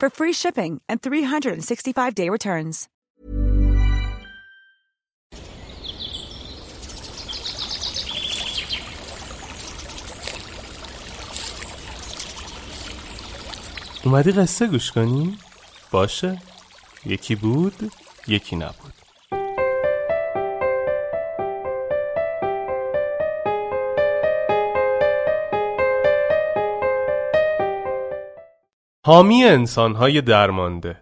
for free shipping and 365-day returns. اومدی قصه گوش کنی؟ باشه یکی بود یکی نبود حامی انسانهای درمانده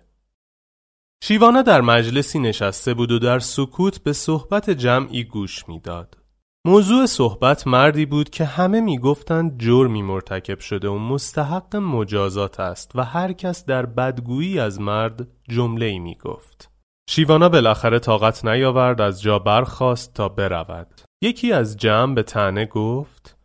شیوانا در مجلسی نشسته بود و در سکوت به صحبت جمعی گوش می‌داد. موضوع صحبت مردی بود که همه می‌گفتند جرمی مرتکب شده و مستحق مجازات است و هر کس در بدگویی از مرد جمله ای می گفت. شیوانا بالاخره طاقت نیاورد از جا برخاست تا برود. یکی از جمع به تنه گفت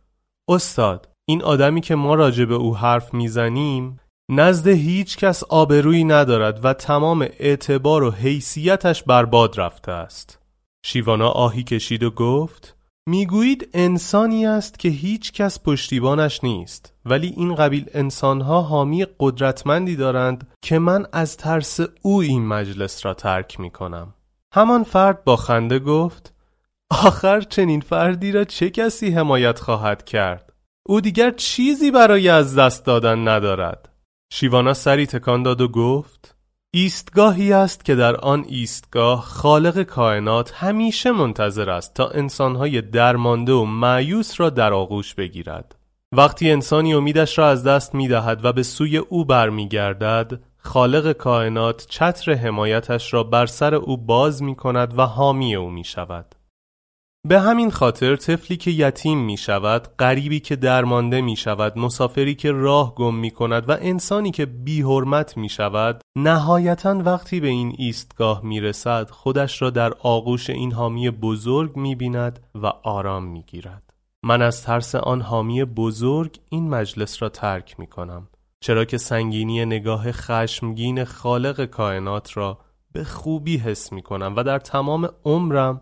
استاد این آدمی که ما راجع به او حرف می‌زنیم نزد هیچ کس آبرویی ندارد و تمام اعتبار و حیثیتش برباد رفته است. شیوانا آهی کشید و گفت می‌گویید انسانی است که هیچ کس پشتیبانش نیست ولی این قبیل انسانها حامی قدرتمندی دارند که من از ترس او این مجلس را ترک می کنم. همان فرد با خنده گفت آخر چنین فردی را چه کسی حمایت خواهد کرد؟ او دیگر چیزی برای از دست دادن ندارد. شیوانا سری تکان داد و گفت ایستگاهی است که در آن ایستگاه خالق کائنات همیشه منتظر است تا انسانهای درمانده و معیوس را در آغوش بگیرد. وقتی انسانی امیدش را از دست می دهد و به سوی او برمیگردد خالق کائنات چتر حمایتش را بر سر او باز می کند و حامی او می شود به همین خاطر طفلی که یتیم می شود، غریبی که درمانده می شود، مسافری که راه گم می کند و انسانی که بی حرمت می شود، نهایتا وقتی به این ایستگاه می رسد، خودش را در آغوش این حامی بزرگ می بیند و آرام می گیرد. من از ترس آن حامی بزرگ این مجلس را ترک می کنم. چرا که سنگینی نگاه خشمگین خالق کائنات را به خوبی حس می کنم و در تمام عمرم